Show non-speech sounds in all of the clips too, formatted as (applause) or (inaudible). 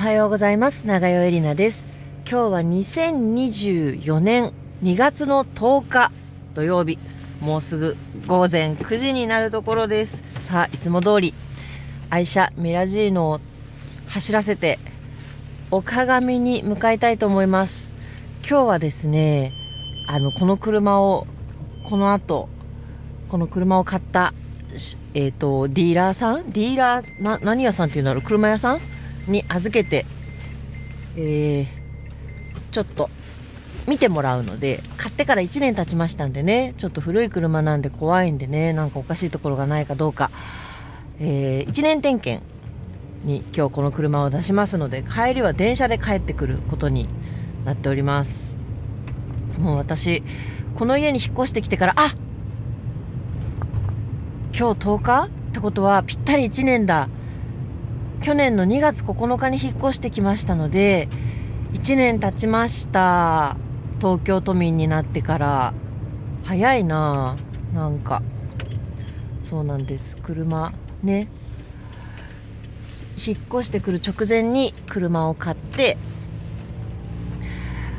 はようございます。長代エリナです。今日は2024年2月の10日土曜日。もうすぐ午前9時になるところです。さあいつも通り愛車ミラジーノを走らせて岡上に向かいたいと思います。今日はですねあのこの車をこの後この車を買ったえっ、ー、とディーラーさん？ディーラーな何屋さんっていうんだろう？車屋さん？に預けて、えー、ちょっと見てもらうので、買ってから1年経ちましたんでね、ちょっと古い車なんで怖いんでね、なんかおかしいところがないかどうか、えー、1年点検に今日この車を出しますので、帰りは電車で帰ってくることになっております。もう私、この家に引っ越してきてから、あ今日10日？ってことはぴったり1年だ。去年の2月9日に引っ越してきましたので、1年経ちました。東京都民になってから。早いななんか。そうなんです。車、ね。引っ越してくる直前に車を買って、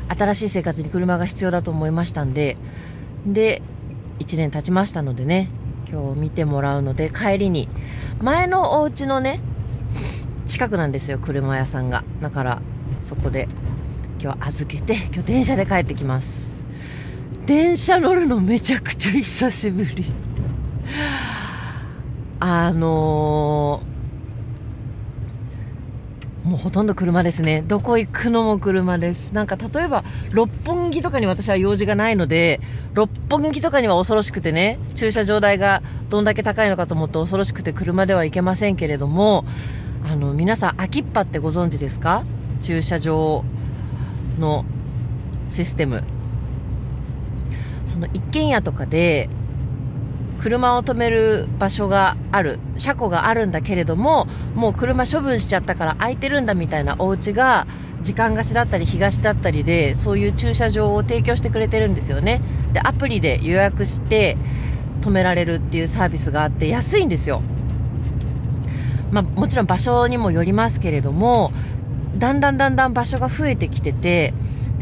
新しい生活に車が必要だと思いましたんで、で、1年経ちましたのでね、今日見てもらうので、帰りに、前のお家のね、近くなんですよ、車屋さんが。だから、そこで今日預けて、今日電車で帰ってきます。電車乗るのめちゃくちゃ久しぶり。あのー、もうほとんど車ですね。どこ行くのも車です。なんか例えば、六本木とかに私は用事がないので、六本木とかには恐ろしくてね、駐車場代がどんだけ高いのかと思って恐ろしくて車では行けませんけれども、あの、皆さん、秋っぱってご存知ですか？駐車場のシステム。その一軒家とかで、車を止める場所がある、車庫があるんだけれども、もう車処分しちゃったから空いてるんだみたいなお家が、時間貸しだったり東だったりで、そういう駐車場を提供してくれてるんですよね。で、アプリで予約して止められるっていうサービスがあって安いんですよ。まあ、もちろん場所にもよりますけれども、だんだんだんだん場所が増えてきてて、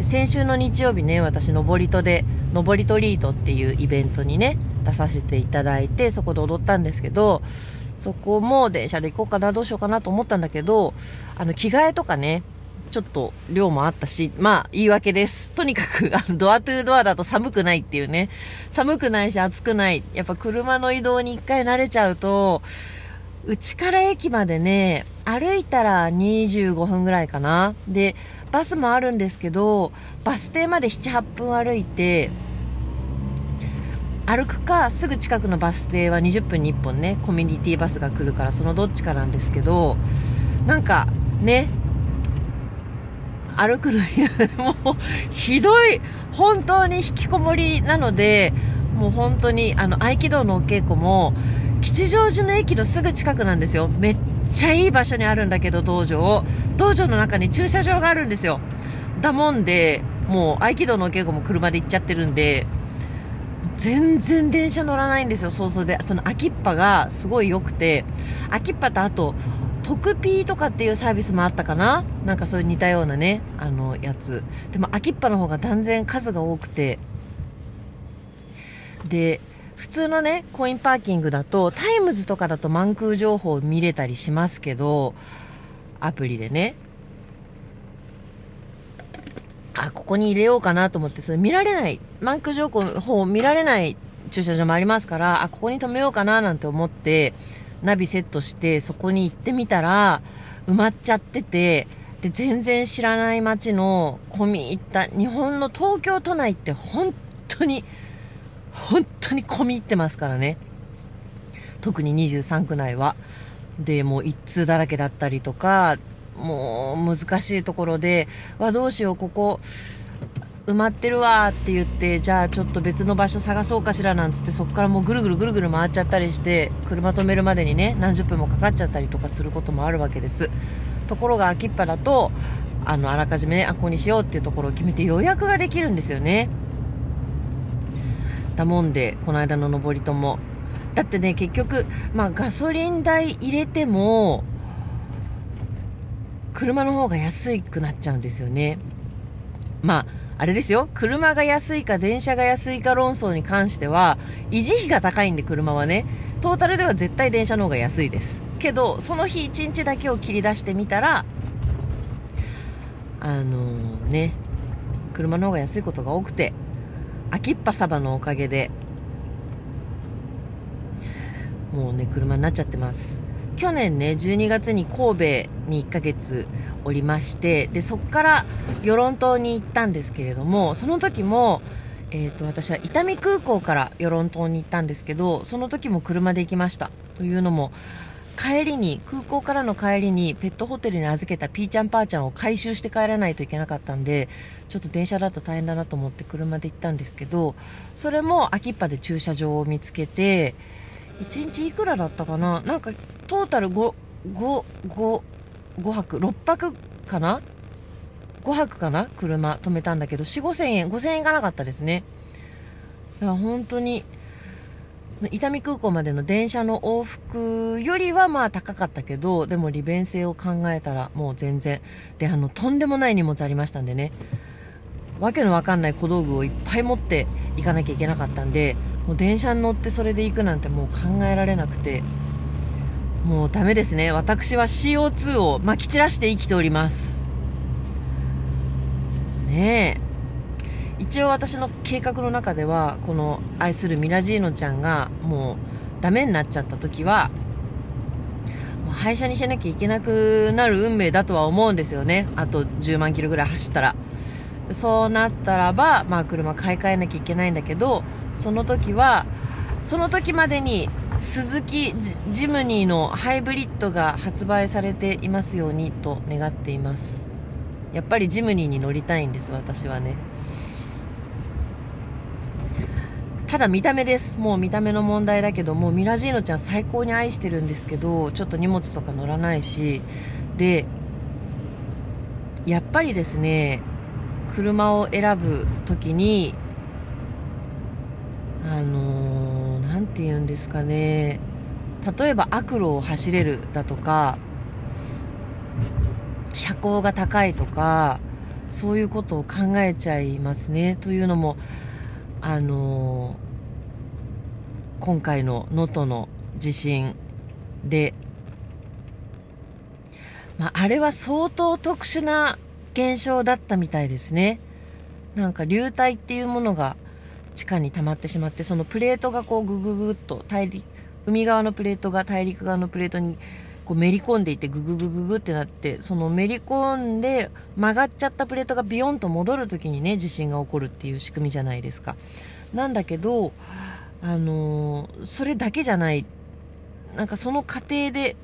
先週の日曜日ね、私、登り戸で、登りトリートっていうイベントにね、出させていただいて、そこで踊ったんですけど、そこも電車で行こうかな、どうしようかなと思ったんだけど、あの、着替えとかね、ちょっと量もあったし、まあ、言い訳です。とにかく、あの、ドアトゥードアだと寒くないっていうね。寒くないし暑くない。やっぱ車の移動に一回慣れちゃうと、うちから駅までね、歩いたら25分ぐらいかな。で、バスもあるんですけど、バス停まで7、8分歩いて、歩くか、すぐ近くのバス停は20分に1本ね、コミュニティバスが来るから、そのどっちかなんですけど、なんか、ね、歩くのもう、ひどい、本当に引きこもりなので、もう本当に、あの、合気道のお稽古も、吉祥寺の駅のすぐ近くなんですよ。めっちゃいい場所にあるんだけど、道場。道場の中に駐車場があるんですよ。だもんで、もう合気道のお稽古も車で行っちゃってるんで、全然電車乗らないんですよ、そうそうで。その akippa がすごい良くて、 akippa とあと、特 P とかっていうサービスもあったかな？なんかそういう似たようなね、あの、やつ。でも、 akippa の方が断然数が多くて、で、普通のね、コインパーキングだと、タイムズとかだと満空情報見れたりしますけど、アプリでね。あ、ここに入れようかなと思って、それ見られない、満空情報見られない駐車場もありますから、あ、ここに止めようかななんて思って、ナビセットして、そこに行ってみたら、埋まっちゃってて、で、全然知らない街の込み入った、日本の東京都内って本当に本当に込み入ってますからね。特に23区内は。で、もう一通だらけだったりとか、もう難しいところで、わ、どうしよう、ここ、埋まってるわって言って、じゃあちょっと別の場所探そうかしらなんつって、そこからもうぐるぐるぐるぐる回っちゃったりして、車止めるまでにね、何十分もかかっちゃったりとかすることもあるわけです。ところが秋っぱだと、あの、あらかじめね、あ、ここにしようっていうところを決めて予約ができるんですよね。たもんで、この間の登りとも。だってね、結局、まあガソリン代入れても、車の方が安くなっちゃうんですよね。まあ、あれですよ。車が安いか電車が安いか論争に関しては、維持費が高いんで車はね、トータルでは絶対電車の方が安いです。けど、その日一日だけを切り出してみたら、あのー、ね、車の方が安いことが多くて、秋っぱサバのおかげで、もうね、車になっちゃってます。去年ね、12月に神戸に1ヶ月おりまして、で、そっから与論島に行ったんですけれども、その時も、えっ、ー、と、私は伊丹空港から与論島に行ったんですけど、その時も車で行きました。というのも、帰りに、空港からの帰りにペットホテルに預けたピーちゃんパーちゃんを回収して帰らないといけなかったんで、ちょっと電車だと大変だなと思って車で行ったんですけど、それも秋っぱで駐車場を見つけて、1日いくらだったかな？なんかトータル5、5、5、5泊、6泊かな ?5 泊かな？車止めたんだけど、4、5千円、5千円いかなかったですね。だから本当に、伊丹空港までの電車の往復よりはまあ高かったけど、でも利便性を考えたらもう全然。で、あの、とんでもない荷物ありましたんでね。わけのわかんない小道具をいっぱい持って行かなきゃいけなかったんで、もう電車に乗ってそれで行くなんてもう考えられなくて、もうダメですね。私は CO2 を撒き散らして生きております。ねえ。一応私の計画の中では、この愛するミラジーノちゃんがもうダメになっちゃった時は、廃車にしなきゃいけなくなる運命だとは思うんですよね。あと10万キロぐらい走ったら。そうなったらば、まあ車買い替えなきゃいけないんだけど、その時は、その時までに鈴木ジムニーのハイブリッドが発売されていますようにと願っています。やっぱりジムニーに乗りたいんです、私はね。ただ見た目です。もう見た目の問題だけど、もうミラジーノちゃん最高に愛してるんですけど、ちょっと荷物とか乗らないし、で、やっぱりですね、車を選ぶ時に、あのー、て言うんですかね、例えば悪路を走れるだとか、車高が高いとか、そういうことを考えちゃいますね。というのも、あのー、今回の能登の地震で、まあ、あれは相当特殊な現象だったみたいですね。なんか流体っていうものが地下に溜まってしまって、そのプレートがこうグググっと大陸、海側のプレートが大陸側のプレートにこうめり込んでいてグググググってなって、そのめり込んで曲がっちゃったプレートがビヨンと戻るときにね、地震が起こるっていう仕組みじゃないですか。なんだけど、あのー、それだけじゃない。なんかその過程で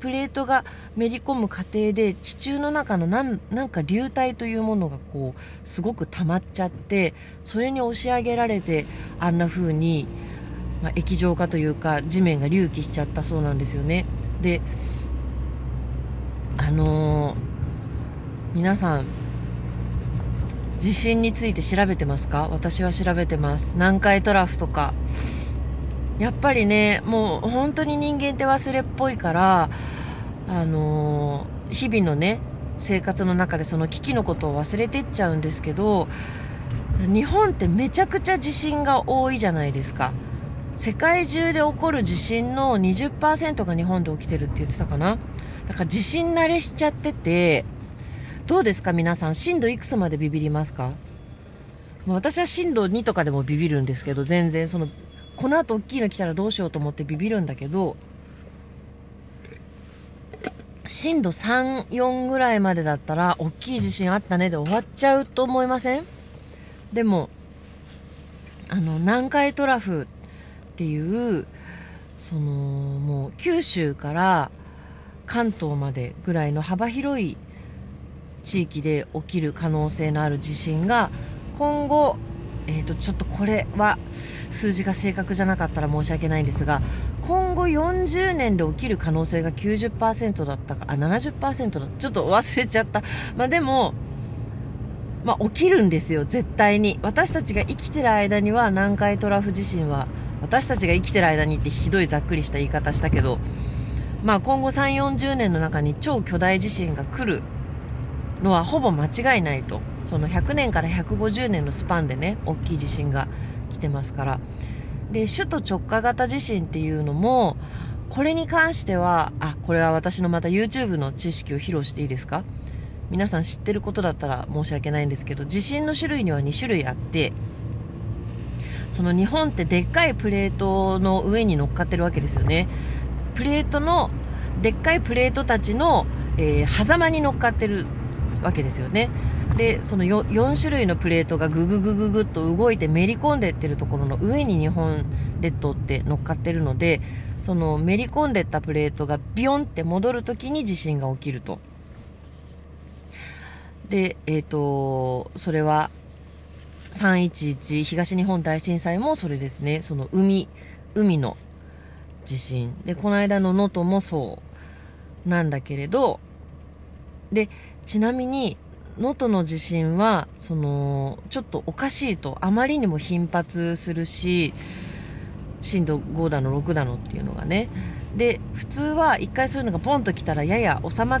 プレートがめり込む過程で地中の中のなんなんか流体というものがこうすごく溜まっちゃってそれに押し上げられてあんな風に、まあ、液状化というか地面が隆起しちゃったそうなんですよねであのー、皆さん地震について調べてますか？私は調べてます南海トラフとかやっぱりね、もう本当に人間って忘れっぽいから、あのー、日々のね、生活の中でその危機のことを忘れてっちゃうんですけど、日本ってめちゃくちゃ地震が多いじゃないですか。世界中で起こる地震の20%が日本で起きてるって言ってたかな。だから地震慣れしちゃってて、どうですか皆さん、震度いくつまでビビりますか？私は震度2とかでもビビるんですけど、全然。そのこの後大きいの来たらどうしようと思ってビビるんだけど、震度3、4ぐらいまでだったら、大きい地震あったねで終わっちゃうと思いません？でも、あの、南海トラフっていう、その、もう九州から関東までぐらいの幅広い地域で起きる可能性のある地震が今後えーと、ちょっとこれは数字が正確じゃなかったら申し訳ないんですが今後40年で起きる可能性が90%だったかあ70%だちょっと忘れちゃった、まあ、でも、まあ、起きるんですよ絶対に。私たちが生きてる間には南海トラフ地震は私たちが生きてる間にってひどいざっくりした言い方したけどまあ今後3、40年の中に超巨大地震が来るのはほぼ間違いないと。その100年から150年のスパンでね、大きい地震が来てますから。で、首都直下型地震っていうのも、これに関しては、あ、これは私のまた YouTube の知識を披露していいですか？皆さん知ってることだったら申し訳ないんですけど、地震の種類には2種類あって、その日本ってでっかいプレートの上に乗っかってるわけですよね。プレートの、でっかいプレートたちの、えー、狭間に乗っかってるわけですよね。で、その 4, 4種類のプレートがぐぐぐぐぐっと動いてめり込んでってるところの上に日本列島って乗っかってるので、そのめり込んでったプレートがビヨンって戻るときに地震が起きると。で、えっ、ー、と、それは311東日本大震災もそれですね。その海、海の地震。で、この間の能登もそうなんだけれど、で、ちなみに、能登の地震は、その、ちょっとおかしいと、あまりにも頻発するし、震度5だの6だのっていうのがね。で、普通は一回そういうのがポンと来たらやや収まっ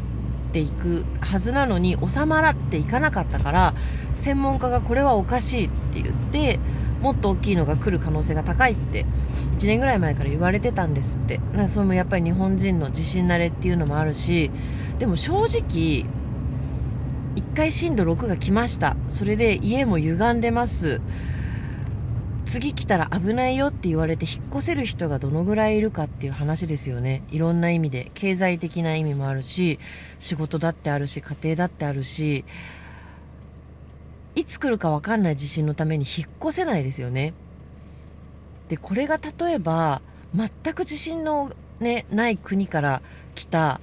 ていくはずなのに収まらっていかなかったから、専門家がこれはおかしいって言って、もっと大きいのが来る可能性が高いって1年ぐらい前から言われてたんですって。なそれもやっぱり日本人の地震慣れっていうのもあるしでも正直1回震度6が来ました。それで家も歪んでます。次来たら危ないよって言われて引っ越せる人がどのぐらいいるかっていう話ですよね。いろんな意味で経済的な意味もあるし仕事だってあるし家庭だってあるしいつ来るか分かんない地震のために引っ越せないですよね。でこれが例えば全く地震の、ね、ない国から来た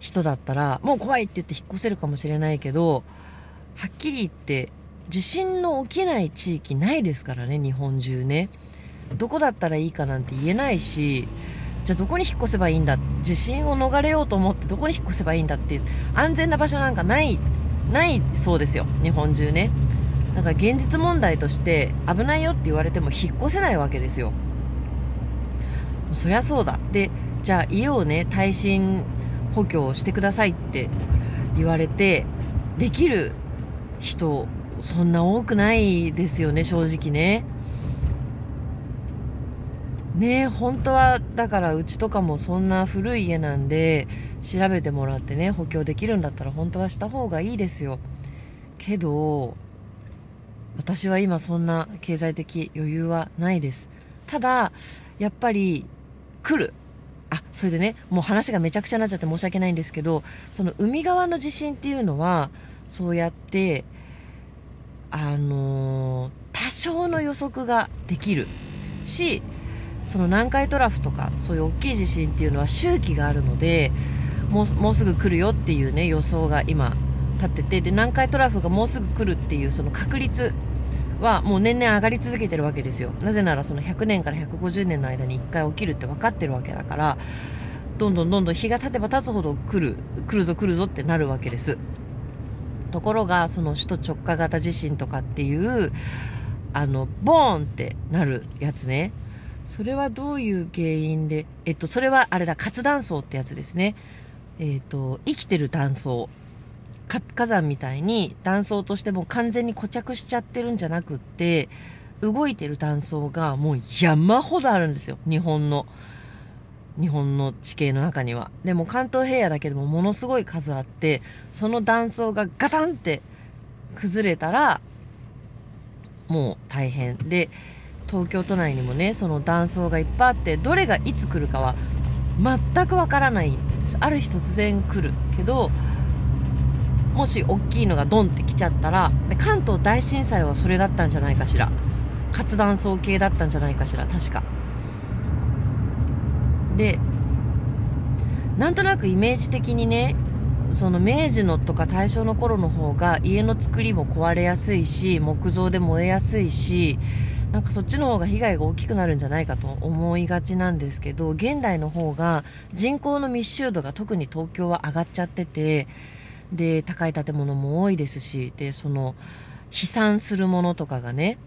人だったらもう怖いって言って引っ越せるかもしれないけどはっきり言って地震の起きない地域ないですからね日本中ね。どこだったらいいかなんて言えないしじゃあどこに引っ越せばいいんだ地震を逃れようと思ってどこに引っ越せばいいんだって安全な場所なんかないないそうですよ日本中ね。だから現実問題として危ないよって言われても引っ越せないわけですよ。そりゃそうだ。でじゃあ家をね耐震補強してくださいって言われてできる人そんな多くないですよね正直ね。ね本当はだからうちとかもそんな古い家なんで調べてもらってね補強できるんだったら本当はした方がいいですよ。けど私は今そんな経済的余裕はないです。ただやっぱり来る。あそれでねもう話がめちゃくちゃになっちゃって申し訳ないんですけどその海側の地震っていうのはそうやってあのー、多少の予測ができる。しその南海トラフとかそういう大きい地震っていうのは周期があるのでもうもうすぐ来るよっていうね予想が今立っててで南海トラフがもうすぐ来るっていうその確率はもう年々上がり続けてるわけですよ。なぜならその100年から150年の間に1回起きるって分かってるわけだからどんどんどんどん日が経てば経つほど来る来るぞ来るぞってなるわけです。ところがその首都直下型地震とかっていうあのボーンってなるやつね。それはどういう原因でえっとそれはあれだ活断層ってやつですね。えっと生きてる断層。火山みたいに断層としても完全に固着しちゃってるんじゃなくって動いてる断層がもう山ほどあるんですよ。日本の日本の地形の中には。でも関東平野だけでもものすごい数あってその断層がガタンって崩れたらもう大変。で東京都内にもねその断層がいっぱいあってどれがいつ来るかは全くわからない。ある日突然来る。けどもし大きいのがドンって来ちゃったらで関東大震災はそれだったんじゃないかしら。活断層系だったんじゃないかしら確か。でなんとなくイメージ的にねその明治のとか大正の頃の方が家の作りも壊れやすいし木造で燃えやすいしなんかそっちの方が被害が大きくなるんじゃないかと思いがちなんですけど現代の方が人口の密集度が特に東京は上がっちゃっててで高い建物も多いですしでその飛散するものとかがね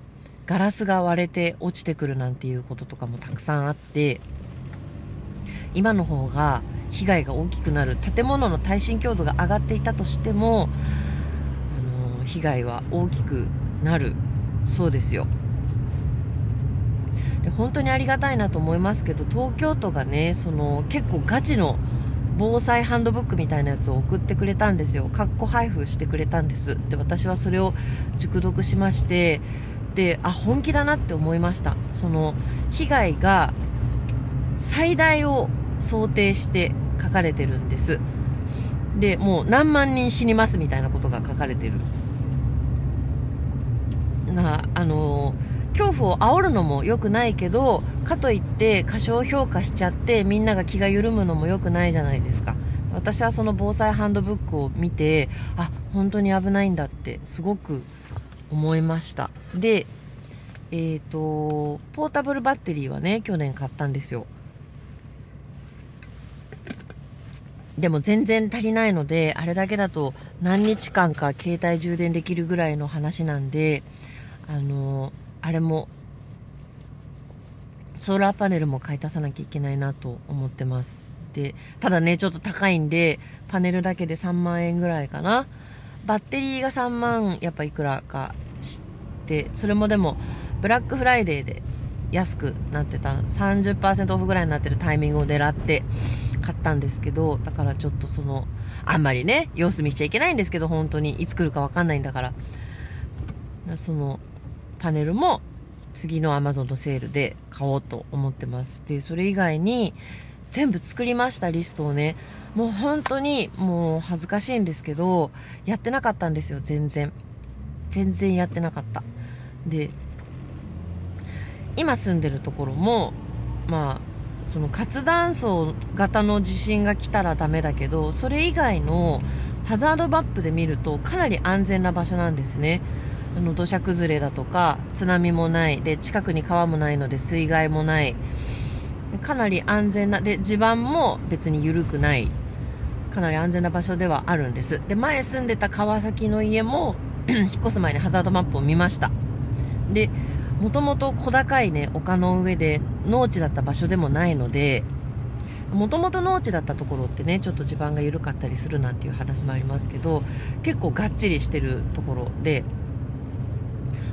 ガラスが割れて落ちてくるなんていうこととかもたくさんあって今の方が被害が大きくなる。建物の耐震強度が上がっていたとしてもあの被害は大きくなるそうですよ。本当にありがたいなと思いますけど東京都がねその結構ガチの防災ハンドブックみたいなやつを送ってくれたんですよ。かっこ配布してくれたんです。で、私はそれを熟読しまして、で、あ、本気だなって思いました。その、被害が最大を想定して書かれてるんです。で、もう何万人死にますみたいなことが書かれてる。な、あのー恐怖を煽るのも良くないけどかといって過小評価しちゃってみんなが気が緩むのも良くないじゃないですか。私はその防災ハンドブックを見てあ本当に危ないんだってすごく思いました。でえっ、ー、とポータブルバッテリーはね去年買ったんですよ。でも全然足りないのであれだけだと何日間か携帯充電できるぐらいの話なんであのーあれもソーラーパネルも買い足さなきゃいけないなと思ってます。でただねちょっと高いんでパネルだけで3万円ぐらいかな。バッテリーが3万やっぱいくらかしてそれもでもブラックフライデーで安くなってた。30%オフぐらいになってるタイミングを狙って買ったんですけどだからちょっとそのあんまりね様子見しちゃいけないんですけど本当にいつ来るか分かんないんだから。そのパネルも次の Amazon のセールで買おうと思ってます。で、それ以外に全部作りましたリストをね。もう本当にもう恥ずかしいんですけど、やってなかったんですよ、全然。全然やってなかった。で、今住んでるところも、まあ、その活断層型の地震が来たらダメだけど、それ以外のハザードマップで見るとかなり安全な場所なんですね。あの土砂崩れだとか津波もない。で近くに川もないので水害もない。かなり安全なで地盤も別に緩くない。かなり安全な場所ではあるんです。で前住んでた川崎の家も (clears throat) 引っ越す前にハザードマップを見ました。でもともと小高いね丘の上で農地だった場所でもないのでもともと農地だったところってねちょっと地盤が緩かったりするなんていう話もありますけど結構がっちりしてるところで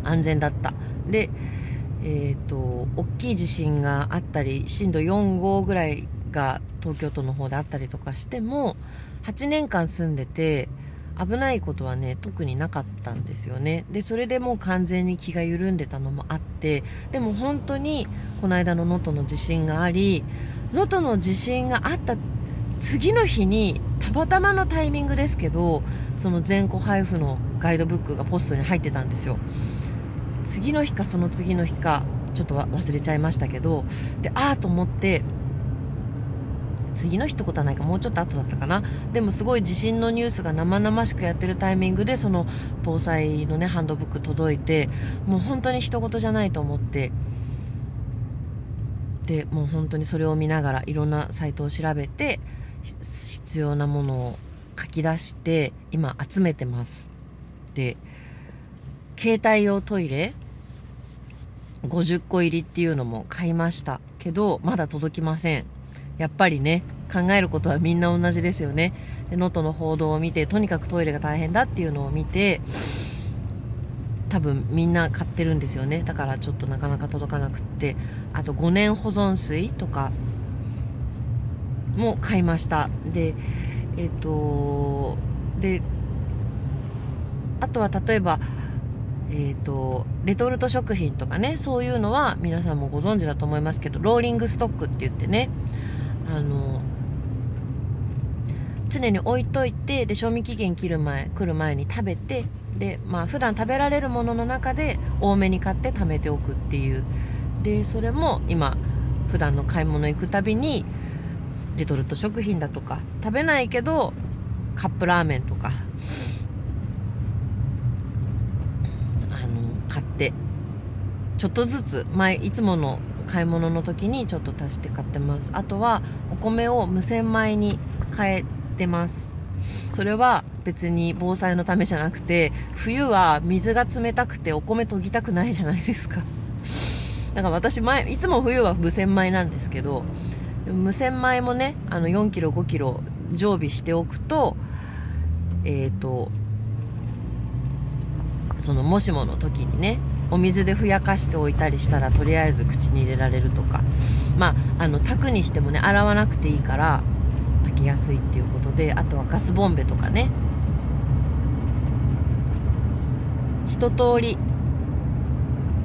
安全だった。で、えっ、ー、と、大きい地震があったり、震度4号ぐらいが東京都の方であったりとかしても、8年間住んでて、危ないことはね、特になかったんですよね。で、それでもう完全に気が緩んでたのもあって、でも本当に、この間の能登の地震があり、能登の地震があった次の日に、たまたまのタイミングですけど、その全戸配布のガイドブックがポストに入ってたんですよ。次の日かその次の日かちょっと忘れちゃいましたけどでああと思って次の日ってことはないかもうちょっと後だったかな。でもすごい地震のニュースが生々しくやってるタイミングでその防災のねハンドブック届いてもう本当に人事じゃないと思って。でもう本当にそれを見ながらいろんなサイトを調べて必要なものを書き出して今集めてます。で携帯用トイレ50個入りっていうのも買いましたけど、まだ届きません。やっぱりね、考えることはみんな同じですよね。で、能登の報道を見て、とにかくトイレが大変だっていうのを見て、多分みんな買ってるんですよね。だからちょっとなかなか届かなくって、あと5年保存水とかも買いました。で、えっ、と、で、あとは例えば、えーと、レトルト食品とかねそういうのは皆さんもご存知だと思いますけどローリングストックって言ってねあの常に置いといてで賞味期限切る前来る前に食べてで、まあ普段食べられるものの中で多めに買って貯めておくっていう。でそれも今普段の買い物行くたびにレトルト食品だとか食べないけどカップラーメンとかってちょっとずつ前いつもの買い物の時にちょっと足して買ってます。あとはお米を無洗米に変えてます。それは別に防災のためじゃなくて冬は水が冷たくてお米研ぎたくないじゃないですか。(laughs) だから私前いつも冬は無洗米なんですけど無洗米もねあの4キロ5キロ常備しておくとえっ、ー、とそのもしもの時にねお水でふやかしておいたりしたらとりあえず口に入れられるとか。まああの炊くにしてもね洗わなくていいから炊きやすいっていうことであとはガスボンベとかね。一通り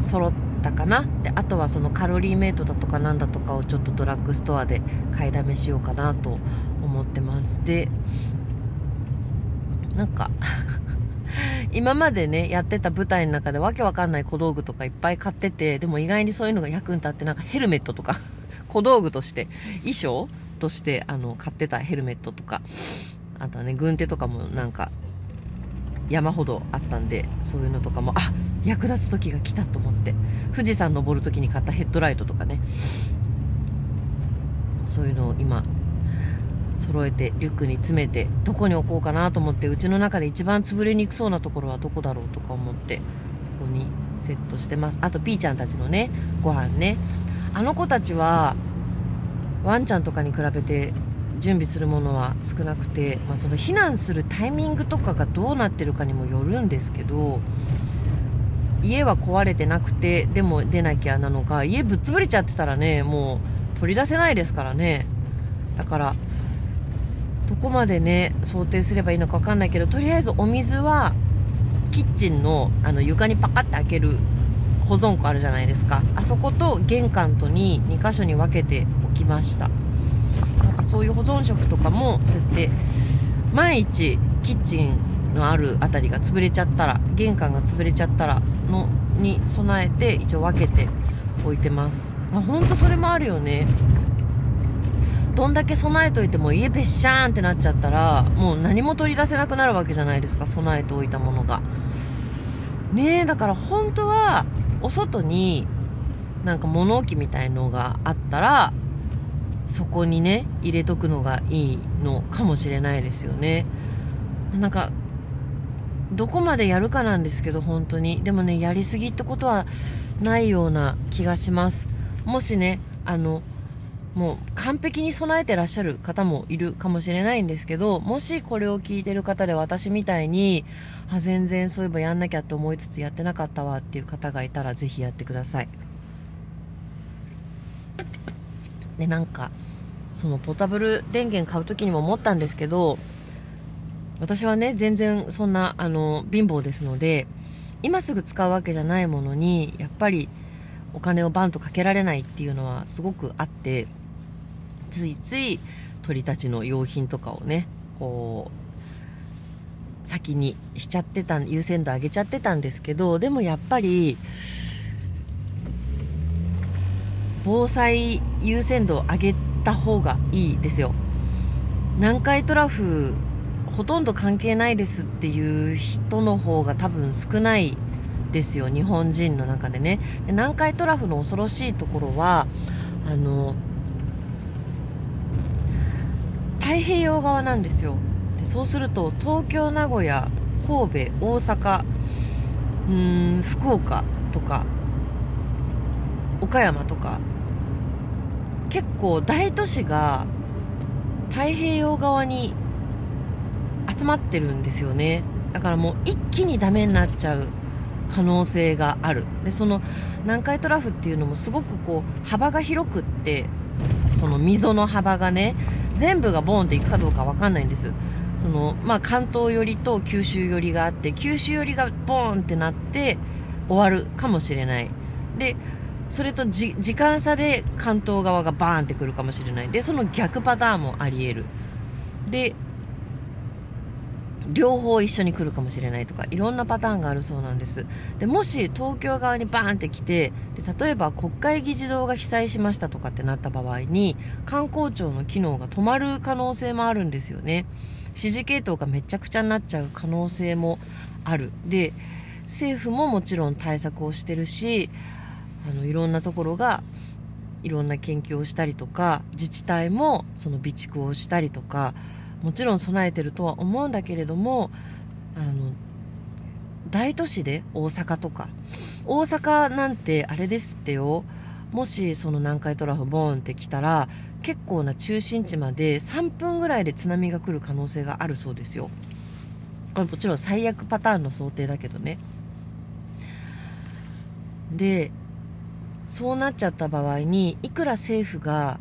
揃ったかな。であとはそのカロリーメイトだとかなんだとかをちょっとドラッグストアで買いだめしようかなと思ってます。でなんか今までね、やってた舞台の中でわけわかんない小道具とかいっぱい買ってて、でも意外にそういうのが役に立って、なんかヘルメットとか (laughs) 小道具として、衣装として、あの、買ってたヘルメットとか、あとはね、軍手とかもなんか、山ほどあったんで、そういうのとかも、あ役立つ時が来たと思って、富士山登る時に買ったヘッドライトとかね、そういうのを今、揃えてリュックに詰めてどこに置こうかなと思ってうちの中で一番潰れにくそうなところはどこだろうとか思ってそこにセットしてます。あとピーちゃんたちのねご飯ね。あの子たちはワンちゃんとかに比べて準備するものは少なくて、まあ、その避難するタイミングとかがどうなってるかにもよるんですけど家は壊れてなくてでも出なきゃなのか家ぶっ潰れちゃってたらねもう取り出せないですからね。だからどこまでね想定すればいいのか分かんないけどとりあえずお水はキッチンのあの床にパカッて開ける保存庫あるじゃないですか。あそこと玄関とに2箇所に分けておきました。なんかそういう保存食とかもそうやって万一キッチンのある辺りが潰れちゃったら玄関が潰れちゃったらのに備えて一応分けておいてます。ほんとそれもあるよね。どんだけ備えといても家べっしゃーんってなっちゃったら、もう何も取り出せなくなるわけじゃないですか、備えておいたものが。ねえ、だから本当は、お外に、なんか物置みたいのがあったら、そこにね、入れとくのがいいのかもしれないですよね。なんか、どこまでやるかなんですけど、本当に。でもね、やりすぎってことはないような気がします。もしね、あの、もう完璧に備えてらっしゃる方もいるかもしれないんですけど、もしこれを聞いてる方で私みたいに、あ、全然そういえばやんなきゃって思いつつやってなかったわっていう方がいたらぜひやってください。で、なんか、そのポータブル電源買う時にも思ったんですけど、私はね、全然そんな、あの、貧乏ですので、今すぐ使うわけじゃないものに、やっぱりお金をバンとかけられないっていうのはすごくあって、ついつい鳥たちの用品とかをねこう先にしちゃってた優先度上げちゃってたんですけどでもやっぱり防災優先度を上げた方がいいですよ。南海トラフほとんど関係ないですっていう人の方が多分少ないですよ日本人の中でね。で南海トラフの恐ろしいところはあの太平洋側なんですよ。でそうすると東京名古屋神戸大阪うーん福岡とか岡山とか結構大都市が太平洋側に集まってるんですよね。だからもう一気にダメになっちゃう可能性がある。でその南海トラフっていうのもすごくこう幅が広くってその溝の幅がね全部がボーンっていくかどうかわかんないんです。その、まあ、関東寄りと九州寄りがあって、九州寄りがボーンってなって終わるかもしれない。で、それと時間差で関東側がバーンってくるかもしれない。で、その逆パターンもあり得る。で、両方一緒に来るかもしれないとか、いろんなパターンがあるそうなんです。で、もし東京側にバーンって来て、で、例えば国会議事堂が被災しましたとかってなった場合に、観光庁の機能が止まる可能性もあるんですよね。指示系統がめちゃくちゃになっちゃう可能性もある。で、政府ももちろん対策をしてるし、あの、いろんなところが、いろんな研究をしたりとか、自治体もその備蓄をしたりとか、もちろん備えてるとは思うんだけれどもあの大都市で大阪とか大阪なんてあれですってよ。もしその南海トラフボーンって来たら結構な中心地まで3分ぐらいで津波が来る可能性があるそうですよ。これもちろん最悪パターンの想定だけどね。でそうなっちゃった場合にいくら政府が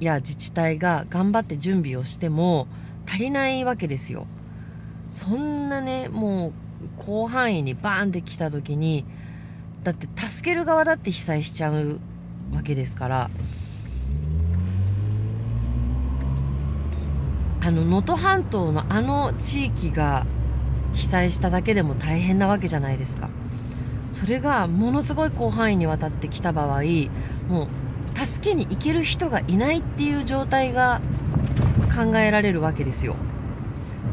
や自治体が頑張って準備をしても足りないわけですよ。そんなねもう広範囲にバーンって来た時にだって助ける側だって被災しちゃうわけですから。あの能登半島のあの地域が被災しただけでも大変なわけじゃないですか。それがものすごい広範囲にわたってきた場合もう助けに行ける人がいないっていう状態が考えられるわけですよ。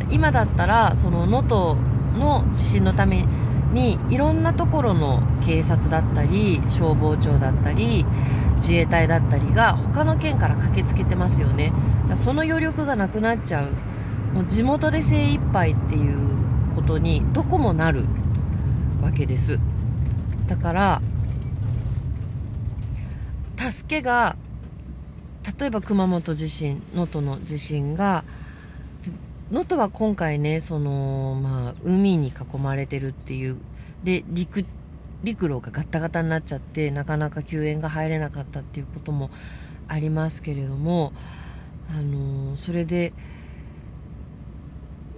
今だったらその能登の地震のためにいろんなところの警察だったり消防庁だったり自衛隊だったりが他の県から駆けつけてますよね。その余力がなくなっちゃう。もう地元で精一杯っていうことにどこもなるわけです。だから助けが例えば熊本地震能登の地震が能登は今回ねその、まあ、海に囲まれてるっていうで陸陸路がガタガタになっちゃってなかなか救援が入れなかったっていうこともありますけれども、あのそれで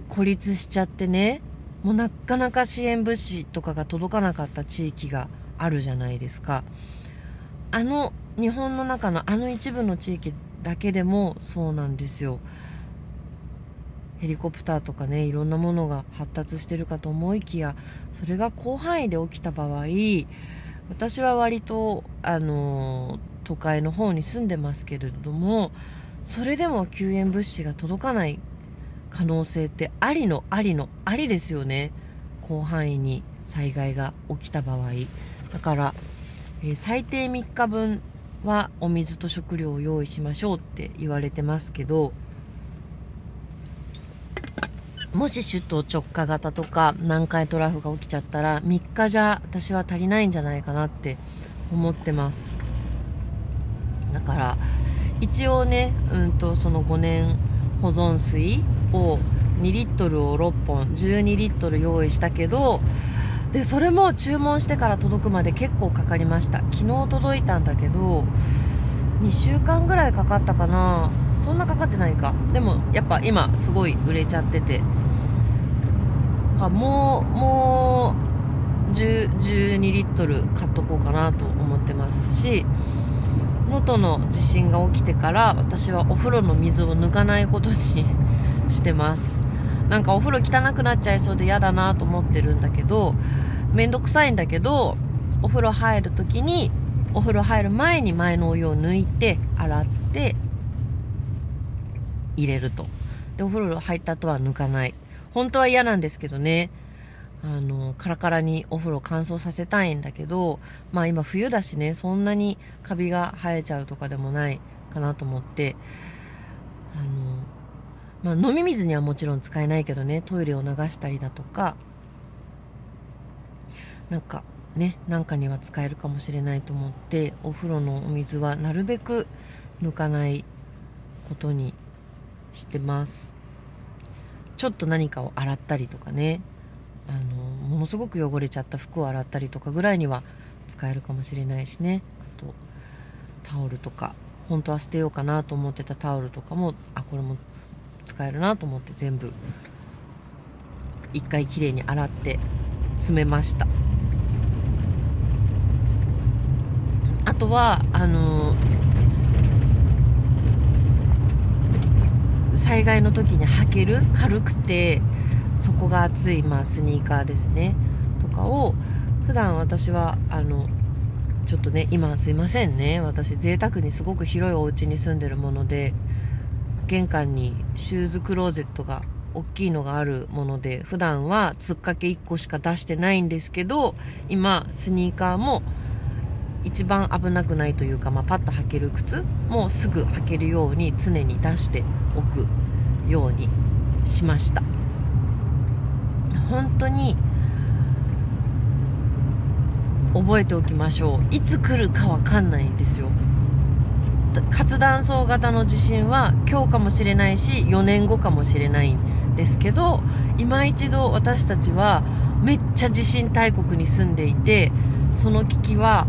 孤立しちゃってねもうなかなか支援物資とかが届かなかった地域があるじゃないですか。あの日本の中のあの一部の地域だけでもそうなんですよ。ヘリコプターとかねいろんなものが発達してるかと思いきやそれが広範囲で起きた場合私は割とあの都会の方に住んでますけれどもそれでも救援物資が届かない可能性ってありのありのありですよね。広範囲に災害が起きた場合。だから、えー、最低3日分はお水と食料を用意しましょうって言われてますけどもし首都直下型とか南海トラフが起きちゃったら3日じゃ私は足りないんじゃないかなって思ってます。だから一応ね、うんとその5年保存水を2リットルを6本12リットル用意したけどでそれも注文してから届くまで結構かかりました。昨日届いたんだけど2週間ぐらいかかったかな。そんなかかってないか。でもやっぱ今すごい売れちゃってて。かもうもう12リットル買っとこうかなと思ってますし能登の地震が起きてから私はお風呂の水を抜かないことに (laughs) してます。なんかお風呂汚くなっちゃいそうで嫌だなと思ってるんだけどめんどくさいんだけどお風呂入る時にお風呂入る前に前のお湯を抜いて洗って入れると。でお風呂入った後は抜かない。本当は嫌なんですけどね。あのカラカラにお風呂乾燥させたいんだけどまあ今冬だしねそんなにカビが生えちゃうとかでもないかなと思って、まあ、飲み水にはもちろん使えないけどねトイレを流したりだとかなんかねなんかには使えるかもしれないと思ってお風呂のお水はなるべく抜かないことにしてます。ちょっと何かを洗ったりとかねあのものすごく汚れちゃった服を洗ったりとかぐらいには使えるかもしれないしね。あとタオルとか本当は捨てようかなと思ってたタオルとかもあこれも使えるなと思って全部。一回きれいに洗って詰めました。あとはあの災害の時に履ける軽くて底が厚い、まあ、スニーカーですね。とかを普段私はあのちょっとね今すいませんね。私贅沢にすごく広いお家に住んでるもので玄関にシューズクローゼットが大きいのがあるもので普段はつっかけ1個しか出してないんですけど今スニーカーも一番危なくないというか、まあ、パッと履ける靴もすぐ履けるように常に出しておくようにしました。本当に覚えておきましょう。いつ来るかわかんないんですよ。活断層型の地震は今日かもしれないし4年後かもしれないんですけど今一度私たちはめっちゃ地震大国に住んでいてその危機は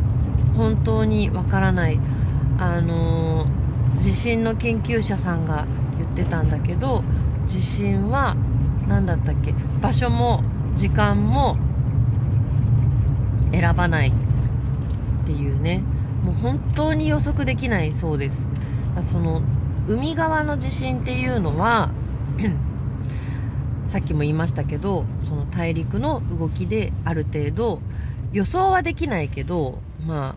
本当にわからない。あのー、地震の研究者さんが言ってたんだけど地震は何だったっけ？場所も時間も選ばないっていうね。もう本当に予測できないそうです。その海側の地震っていうのは (clears throat) さっきも言いましたけどその大陸の動きである程度予想はできないけどまあ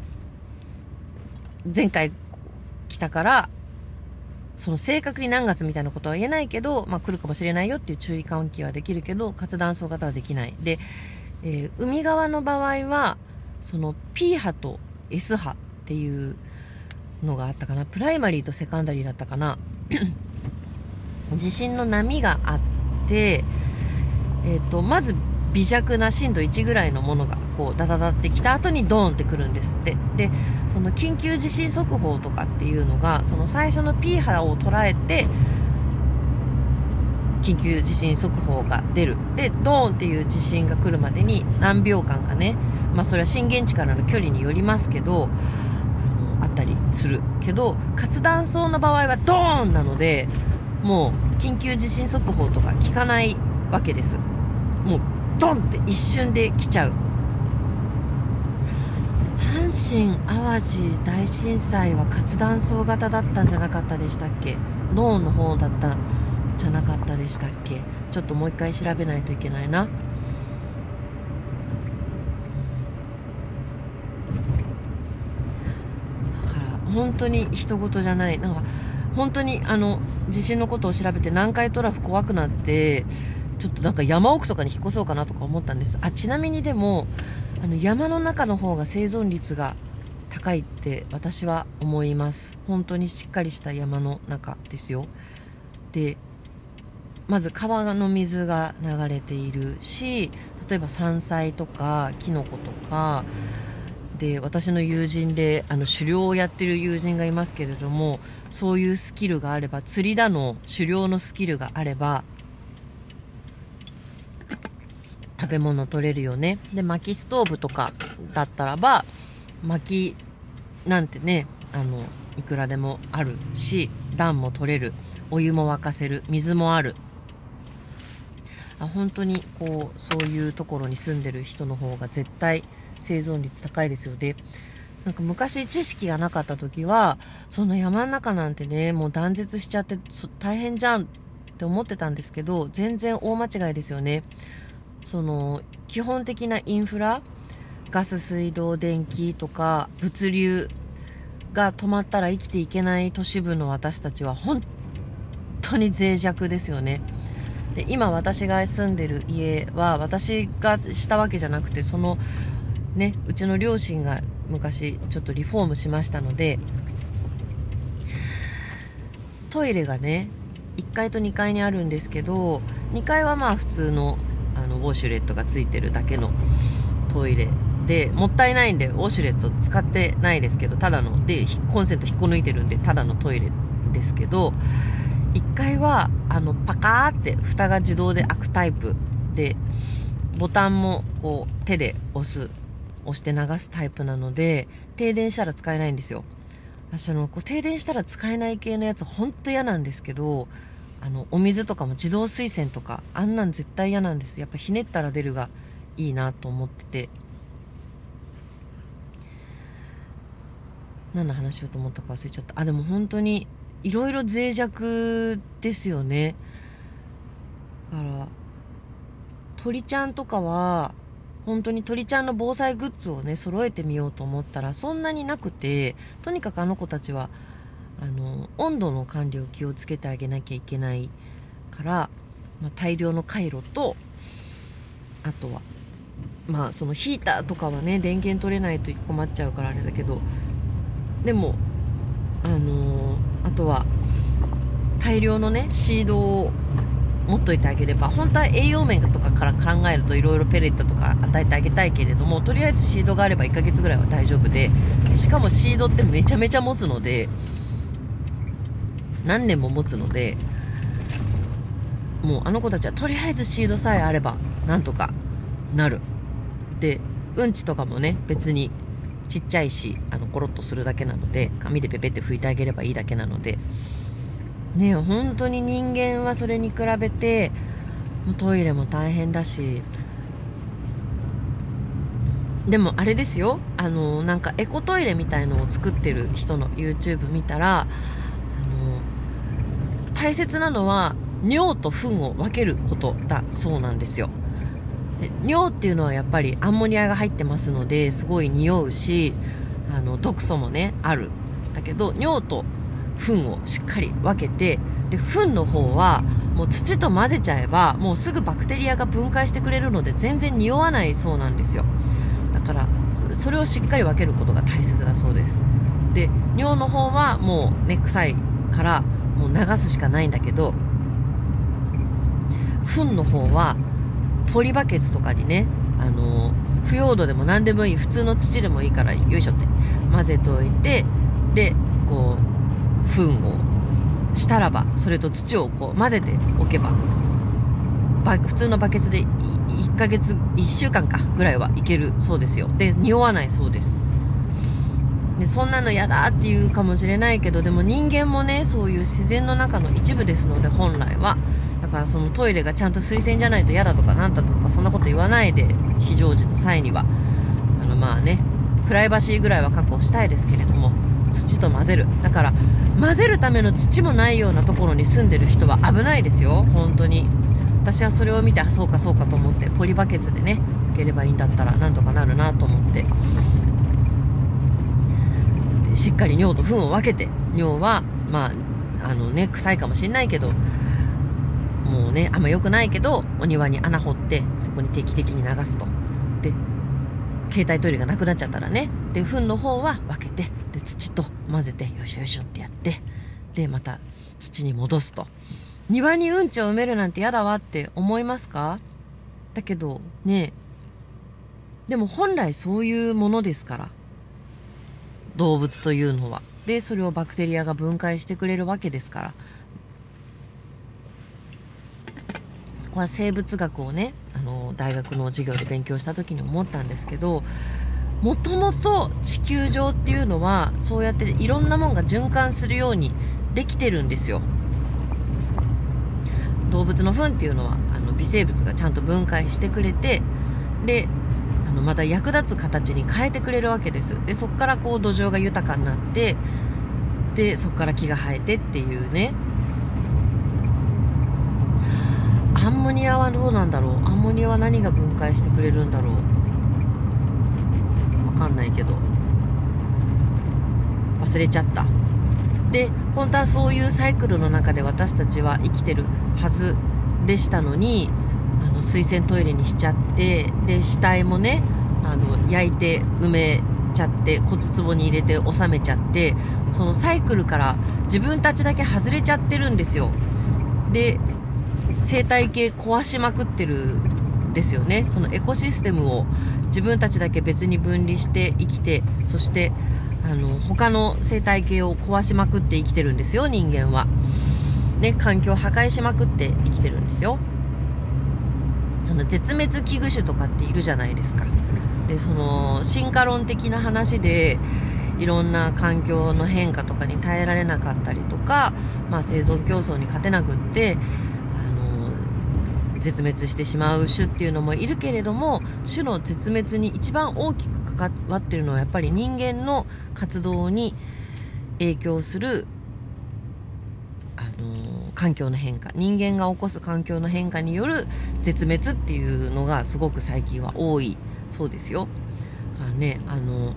前回来たからその正確に何月みたいなことは言えないけど、まあ、来るかもしれないよっていう注意喚起はできるけど活断層型はできない。で、えー、海側の場合はその P 波と S 波っていうのがあったかな。プライマリーとセカンダリーだったかな。(coughs) 地震の波があって、えーと、まず微弱な震度1ぐらいのものがこうダダダってきた後にドーンってくるんですって。でその緊急地震速報とかっていうのがその最初の P 波を捉えて緊急地震速報が出る。でドーンっていう地震が来るまでに何秒間かね。まあそれは震源地からの距離によりますけどするけど活断層の場合はドーンなのでもう緊急地震速報とか聞かないわけです。もうドンって一瞬で来ちゃう。阪神・淡路大震災は活断層型だったんじゃなかったでしたっけ？脳の方だったじゃなかったでしたっけ？ちょっともう一回調べないといけないな。本当に人事じゃないなんか本当にあの地震のことを調べて南海トラフ怖くなってちょっとなんか山奥とかに引っ越そうかなとか思ったんです。あちなみにでもあの山の中の方が生存率が高いって私は思います。本当にしっかりした山の中ですよ。でまず川の水が流れているし例えば山菜とかキノコとかで私の友人であの狩猟をやってる友人がいますけれどもそういうスキルがあれば釣りだの狩猟のスキルがあれば食べ物取れるよね。で薪ストーブとかだったらば薪なんてねあのいくらでもあるし暖も取れる。お湯も沸かせる。水もある。あ本当にこうそういうところに住んでる人の方が絶対生存率高いですよね。なんか昔知識がなかった時は、その山の中なんてね、もう断絶しちゃって大変じゃんって思ってたんですけど、全然大間違いですよね。その、基本的なインフラ、ガス、水道、電気とか物流が止まったら生きていけない都市部の私たちは本当に脆弱ですよね。で今私が住んでる家は私がしたわけじゃなくてそのね、うちの両親が昔ちょっとリフォームしましたので、トイレがね、1階と2階にあるんですけど、2階はまあ普通のあのウォシュレットがついてるだけのトイレで、もったいないんで、ウォシュレット使ってないですけど、ただの、で、コンセント引っこ抜いてるんで、ただのトイレですけど、1階は、あの、パカーって蓋が自動で開くタイプで、ボタンもこう手で押す押して流すタイプなので、停電したら使えないんですよ。私あの、こう停電したら使えない系のやつほんと嫌なんですけど、あの、お水とかも自動水栓とか、あんなん絶対嫌なんです。やっぱひねったら出るがいいなと思ってて。何の話しようと思ったか忘れちゃった。あ、でも本当に、いろいろ脆弱ですよね。だから、鳥ちゃんとかは、本当に鳥ちゃんの防災グッズをね揃えてみようと思ったらそんなになくてとにかくあの子たちはあの温度の管理を気をつけてあげなきゃいけないから、まあ、大量のカイロとあとはまあそのヒーターとかはね電源取れないと困っちゃうからあれだけどでもあのー、あとは大量のねシードを持っといてあげれば本当は栄養面とかから考えるといろいろペレットとか与えてあげたいけれどもとりあえずシードがあれば1ヶ月ぐらいは大丈夫でしかもシードってめちゃめちゃ持つので何年も持つのでもうあの子たちはとりあえずシードさえあればなんとかなる。でうんちとかもね別にちっちゃいしあのコロッとするだけなので紙でペペって拭いてあげればいいだけなのでね本当に人間はそれに比べてトイレも大変だし。でもあれですよ。あのなんかエコトイレみたいのを作ってる人の YouTube 見たらあの大切なのは尿と糞を分けることだそうなんですよ。で尿っていうのはやっぱりアンモニアが入ってますのですごい匂うしあの毒素もねある。だけど尿と糞をしっかり分けてで糞の方はもう土と混ぜちゃえばもうすぐバクテリアが分解してくれるので全然匂わないそうなんですよ。だからそれをしっかり分けることが大切だそうです。で尿の方はもうね臭いからもう流すしかないんだけど糞の方はポリバケツとかにねあの腐葉土でも何でもいい普通の土でもいいからよいしょって混ぜておいてでこう糞をしたらばそれと土をこう混ぜておけば普通のバケツで1ヶ月1週間かぐらいはいけるそうですよ。で匂わないそうです。でそんなの嫌だって言うかもしれないけどでも人間もねそういう自然の中の一部ですので本来は。だからそのトイレがちゃんと水洗じゃないと嫌だとかなんだとかそんなこと言わないで非常時の際には。あのまあねプライバシーぐらいは確保したいですけれども。土と混ぜる。だから混ぜるための土もないようなところに住んでる人は危ないですよ。本当に。私はそれを見てあそうかそうかと思ってポリバケツでね開ければいいんだったらなんとかなるなと思って。しっかり尿と糞を分けて尿はまああのね臭いかもしれないけどもうねあんま良くないけどお庭に穴掘ってそこに定期的に流すと。携帯トイレがなくなっちゃったらね。で糞の方は分けてで土と混ぜてよしよしょってやってでまた土に戻すと。庭にうんちを埋めるなんて嫌だわって思いますか？だけどねでも本来そういうものですから。動物というのは。でそれをバクテリアが分解してくれるわけですから。これは生物学をねあの大学の授業で勉強した時に思ったんですけどもともと地球上っていうのはそうやっていろんなもんが循環するようにできてるんですよ。動物の糞っていうのはあの微生物がちゃんと分解してくれてであのまた役立つ形に変えてくれるわけです。でそこからこう土壌が豊かになってでそこから木が生えてっていうね。アンモニアはどうなんだろう？アンモニアは何が分解してくれるんだろう？わかんないけど。忘れちゃった。で本当はそういうサイクルの中で私たちは生きてるはずでしたのにあの水洗トイレにしちゃってで死体もねあの焼いて埋めちゃって骨壺に入れて収めちゃってそのサイクルから自分たちだけ外れちゃってるんですよ。で生態系壊しまくってるですよね。そのエコシステムを自分たちだけ別に分離して生きてそしてあの他の生態系を壊しまくって生きてるんですよ人間は。ね環境を破壊しまくって生きてるんですよ。その絶滅危惧種とかっているじゃないですか。でその進化論的な話でいろんな環境の変化とかに耐えられなかったりとか、まあ、生存競争に勝てなくって絶滅してしまう種っていうのもいるけれども種の絶滅に一番大きく関わってるのはやっぱり人間の活動に影響する、あのー、環境の変化人間が起こす環境の変化による絶滅っていうのがすごく最近は多いそうですよ。だからね、あのー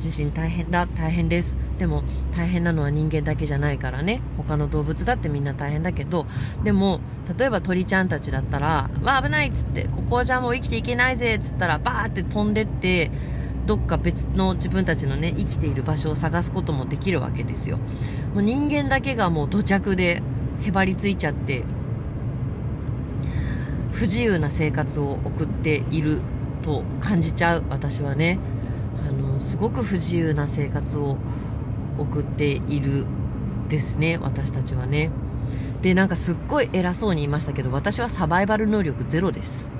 地震大変だ大変ですでも大変なのは人間だけじゃないからね。他の動物だってみんな大変だけど。でも例えば鳥ちゃんたちだったら「わあ危ない」っつって「ここじゃもう生きていけないぜ」っつったらバーって飛んでってどっか別の自分たちのね生きている場所を探すこともできるわけですよ。もう人間だけがもう土着でへばりついちゃって不自由な生活を送っていると感じちゃう私はね。あのすごく不自由な生活を送っているですね私たちはね。でなんかすっごい偉そうに言いましたけど私はサバイバル能力ゼロです。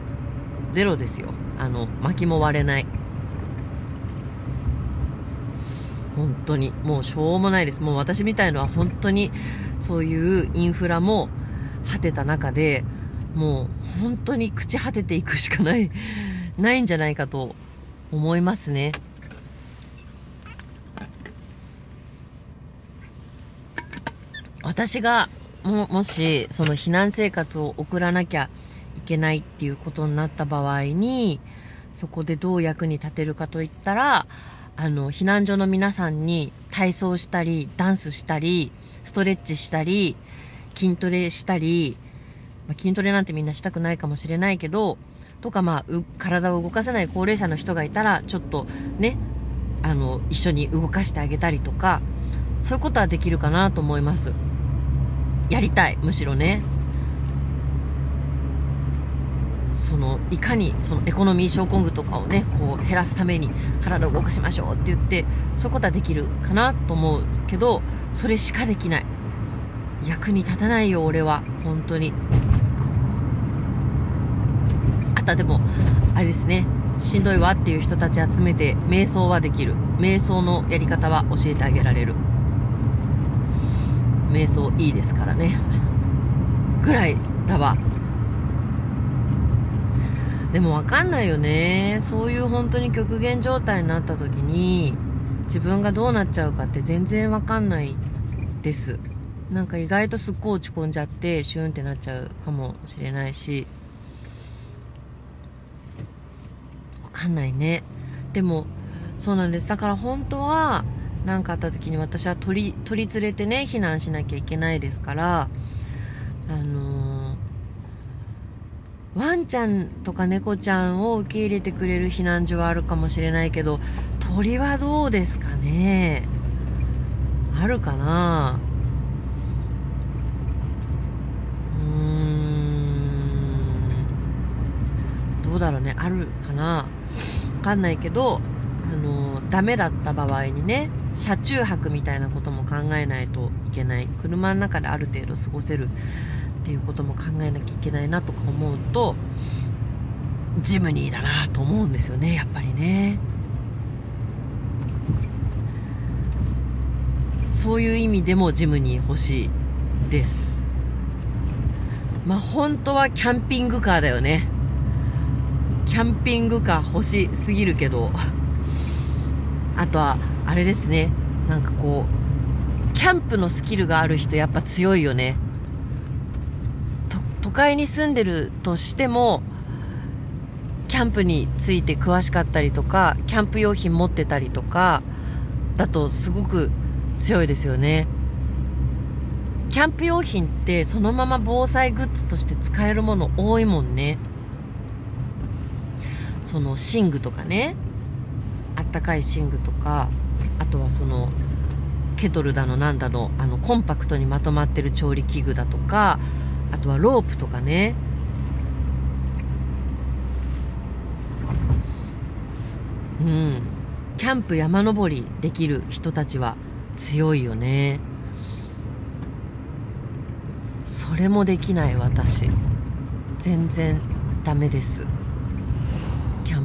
ゼロですよ。あの薪も割れない。本当に。もうしょうもないです。もう私みたいのは本当にそういうインフラも果てた中でもう本当に朽ち果てていくしかないないんじゃないかと思いますね。私がももしその避難生活を送らなきゃいけないっていうことになった場合にそこでどう役に立てるかといったらあの避難所の皆さんに体操したりダンスしたりストレッチしたり筋トレしたり、まあ、筋トレなんてみんなしたくないかもしれないけどとかまあ体を動かせない高齢者の人がいたらちょっとねあの一緒に動かしてあげたりとかそういうことはできるかなと思います。やりたいむしろね。そのいかにそのエコノミー症候群とかをねこう減らすために体を動かしましょうって言ってそういうことはできるかなと思うけどそれしかできない。役に立たないよ俺は。本当に。あとはでもあれですね。しんどいわっていう人たち集めて瞑想はできる。瞑想のやり方は教えてあげられる。瞑想いいですからね。ぐらいだわ。でも分かんないよね。そういう本当に極限状態になった時に自分がどうなっちゃうかって全然分かんないです。なんか意外とすっごい落ち込んじゃってシュンってなっちゃうかもしれないし。分かんないね。でもそうなんです。だから本当は何かあった時に私は取り取り連れてね避難しなきゃいけないですからあのー、ワンちゃんとか猫ちゃんを受け入れてくれる避難所はあるかもしれないけど鳥はどうですかね？あるかな？うーん。どうだろうね。あるかな？わかんないけどあのダメだった場合にね車中泊みたいなことも考えないといけない。車の中である程度過ごせるっていうことも考えなきゃいけないなとか思うとジムニーだなと思うんですよねやっぱりね。そういう意味でもジムニー欲しいです。まあ本当はキャンピングカーだよね。キャンピングカー欲しすぎるけど。あとはあれですね。なんかこうキャンプのスキルがある人やっぱ強いよね。都会に住んでるとしてもキャンプについて詳しかったりとかキャンプ用品持ってたりとかだとすごく強いですよね。キャンプ用品ってそのまま防災グッズとして使えるもの多いもんね。その寝具とかね。ったかい寝具とかあとはそのケトルだのなんだのあのコンパクトにまとまってる調理器具だとかあとはロープとかね。うん。キャンプ山登りできる人たちは強いよね。それもできない私。全然ダメです。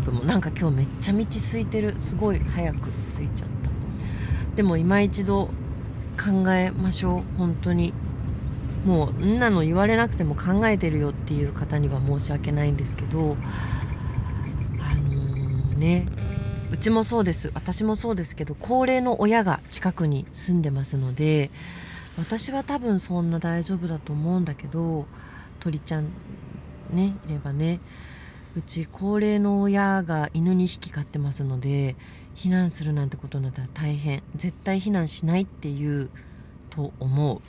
プもなんか今日めっちゃ道空いてるすごい早く着いちゃった。でも今一度考えましょう。本当にもうんなの言われなくても考えてるよっていう方には申し訳ないんですけどあのー、ねうちもそうです。私もそうですけど高齢の親が近くに住んでますので私は多分そんな大丈夫だと思うんだけど鳥ちゃんねいればねうち高齢の親が犬2匹飼ってますので避難するなんてことになったら大変。絶対避難しないっていうと思う。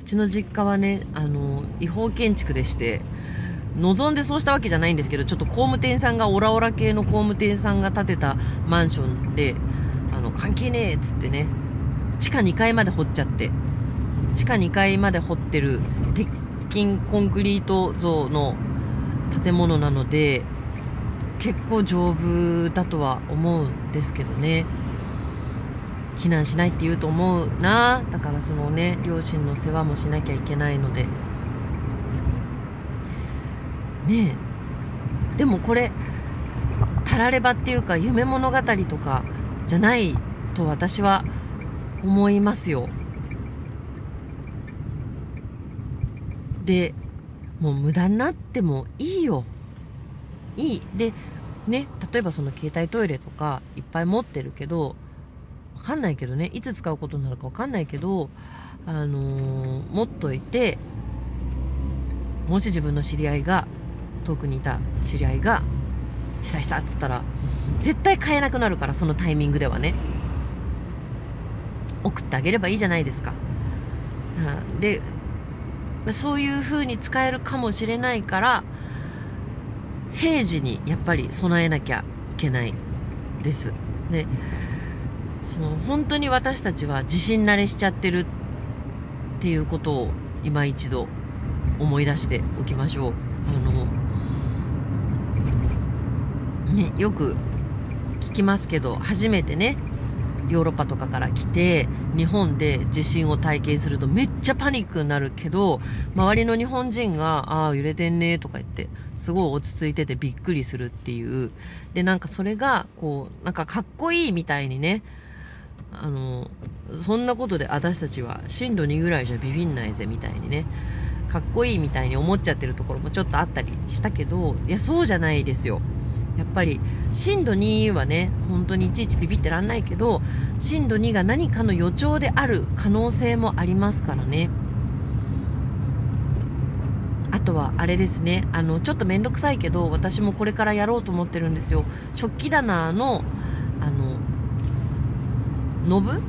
うちの実家はねあの違法建築でして望んでそうしたわけじゃないんですけどちょっと工務店さんがオラオラ系の工務店さんが建てたマンションであの関係ねえっつってね地下2階まで掘っちゃって地下2階まで掘ってる筋コンクリート像の建物なので結構丈夫だとは思うんですけどね。避難しないって言うと思うな。だからそのね両親の世話もしなきゃいけないので。ねえ。でもこれたらればっていうか夢物語とかじゃないと私は思いますよ。でもう無駄になってもいいよ。いい。でね例えばその携帯トイレとかいっぱい持ってるけどわかんないけどねいつ使うことになるかわかんないけどあのー、持っといてもし自分の知り合いが遠くにいた知り合いが被災したっつったら絶対買えなくなるからそのタイミングではね。送ってあげればいいじゃないですか。でそういう風に使えるかもしれないから平時にやっぱり備えなきゃいけないです。でその本当に私たちは地震慣れしちゃってるっていうことを今一度思い出しておきましょう。あのねよく聞きますけど初めてねヨーロッパとかから来て日本で地震を体験するとめっちゃパニックになるけど周りの日本人がああ揺れてんねとか言ってすごい落ち着いててびっくりするっていう。でなんかそれがこうなんかかっこいいみたいにねあのそんなことで私たちは震度2ぐらいじゃビビんないぜみたいにねかっこいいみたいに思っちゃってるところもちょっとあったりしたけどいやそうじゃないですよ。やっぱり震度2はね本当にいちいちビビってらんないけど震度2が何かの予兆である可能性もありますからね。あとはあれですねあのちょっと面倒くさいけど私もこれからやろうと思ってるんですよ。食器棚のあのノブ？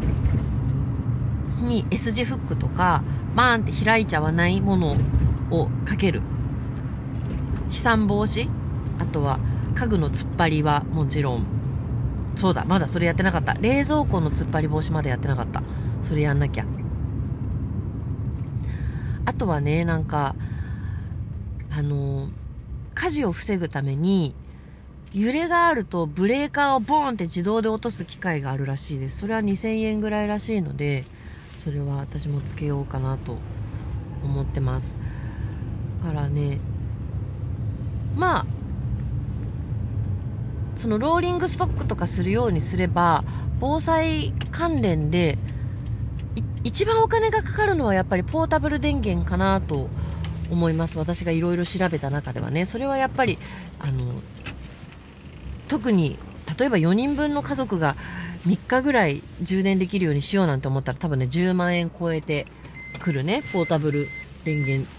に S 字フックとかバーンって開いちゃわないものをかける。飛散防止？あとは家具の突っ張りはもちろんそうだまだそれやってなかった。冷蔵庫の突っ張り防止までやってなかった。それやんなきゃ。あとはねなんかあの火事を防ぐために揺れがあるとブレーカーをボーンって自動で落とす機械があるらしいです。それは2000円ぐらいらしいのでそれは私もつけようかなと思ってます。だからねまあそのローリングストックとかするようにすれば防災関連で一番お金がかかるのはやっぱりポータブル電源かなと思います。私がいろいろ調べた中ではね。それはやっぱりあの特に例えば4人分の家族が3日ぐらい充電できるようにしようなんて思ったら多分ね10万円超えてくるねポータブル電源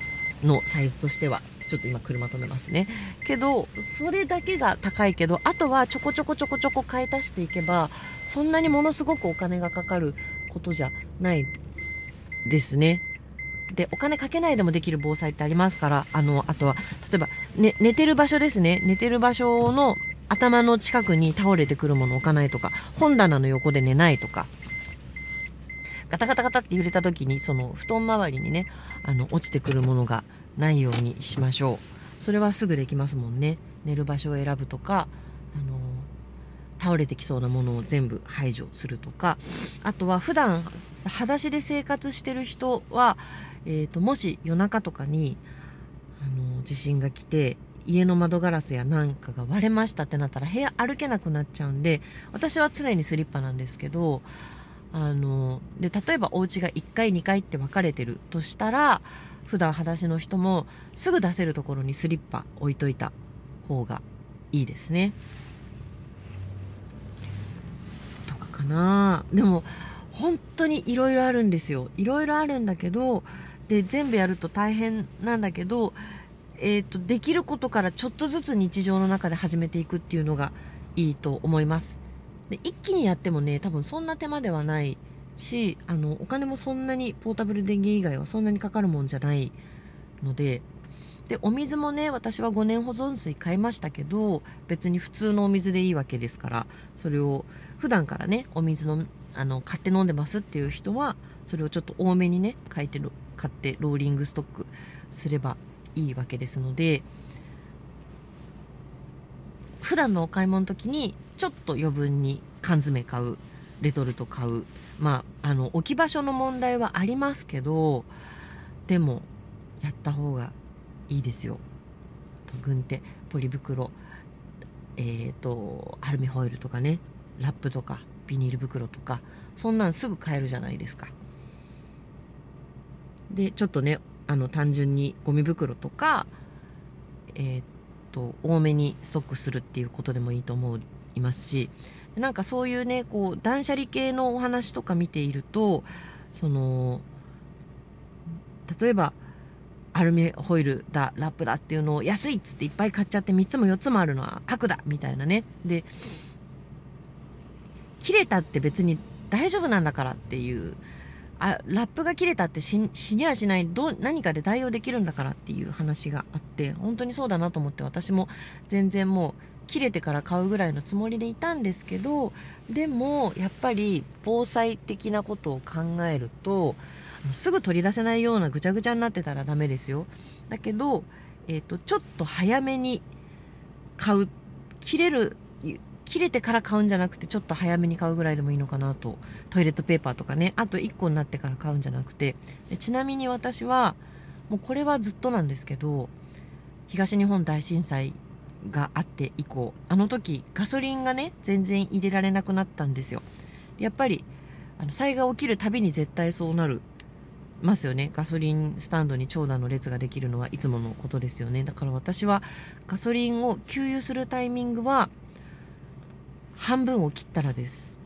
のサイズとしては。ちょっと今車止めますね。けど、それだけが高いけど、あとはちょこちょこちょこちょこ買い足していけば、そんなにものすごくお金がかかることじゃないですね。で、お金かけないでもできる防災ってありますから、あの、あとは、例えば、ね、寝てる場所ですね。寝てる場所の頭の近くに倒れてくるものを置かないとか、本棚の横で寝ないとか、ガタガタガタって揺れた時に、その布団周りにね、あの、落ちてくるものがないようにしましょう。それはすぐできますもんね。寝る場所を選ぶとか、あの、倒れてきそうなものを全部排除するとか。あとは普段裸足で生活してる人は、えーと、もし夜中とかに、あの、地震が来て家の窓ガラスやなんかが割れましたってなったら部屋歩けなくなっちゃうんで私は常にスリッパなんですけどあので例えばお家が1階2階って分かれてるとしたら普段裸足の人もすぐ出せるところにスリッパ置いといた方がいいですね。とかかなでも本当にいろいろあるんですよ。いろいろあるんだけどで全部やると大変なんだけど、えーと、できることからちょっとずつ日常の中で始めていくっていうのがいいと思います。で一気にやってもね多分そんな手間ではないしあのお金もそんなにポータブル電源以外はそんなにかかるもんじゃないのででお水もね私は5年保存水買いましたけど別に普通のお水でいいわけですからそれを普段からねお水のあの買って飲んでますっていう人はそれをちょっと多めにね買いて買ってローリングストックすればいいわけですので普段のお買い物の時にちょっと余分に缶詰買う。レトルト買う。まああの置き場所の問題はありますけどでもやった方がいいですよ。軍手ポリ袋えっ、ー、とアルミホイルとかねラップとかビニール袋とかそんなんすぐ買えるじゃないですか。でちょっとねあの単純にゴミ袋とかえっ、と多めにストックするっていうことでもいいと思いますしなんかそういうねこう断捨離系のお話とか見ているとその例えばアルミホイルだラップだっていうのを安いっつっていっぱい買っちゃって3つも4つもあるのは悪だみたいなね。で切れたって別に大丈夫なんだからっていうあラップが切れたって死にはしないど何かで代用できるんだからっていう話があって本当にそうだなと思って私も全然もう切れてから買うぐらいのつもりでいたんですけどでもやっぱり防災的なことを考えるとすぐ取り出せないようなぐちゃぐちゃになってたらダメですよ。だけど、えーと、ちょっと早めに買う切れる切れてから買うんじゃなくてちょっと早めに買うぐらいでもいいのかなと。トイレットペーパーとかね。あと1個になってから買うんじゃなくて。ちなみに私はもうこれはずっとなんですけど東日本大震災があって以降あの時ガソリンがね全然入れられなくなったんですよ。やっぱりあの災害起きるたびに絶対そうなるますよね。ガソリンスタンドに長蛇の列ができるのはいつものことですよね。だから私はガソリンを給油するタイミングは半分を切ったらです。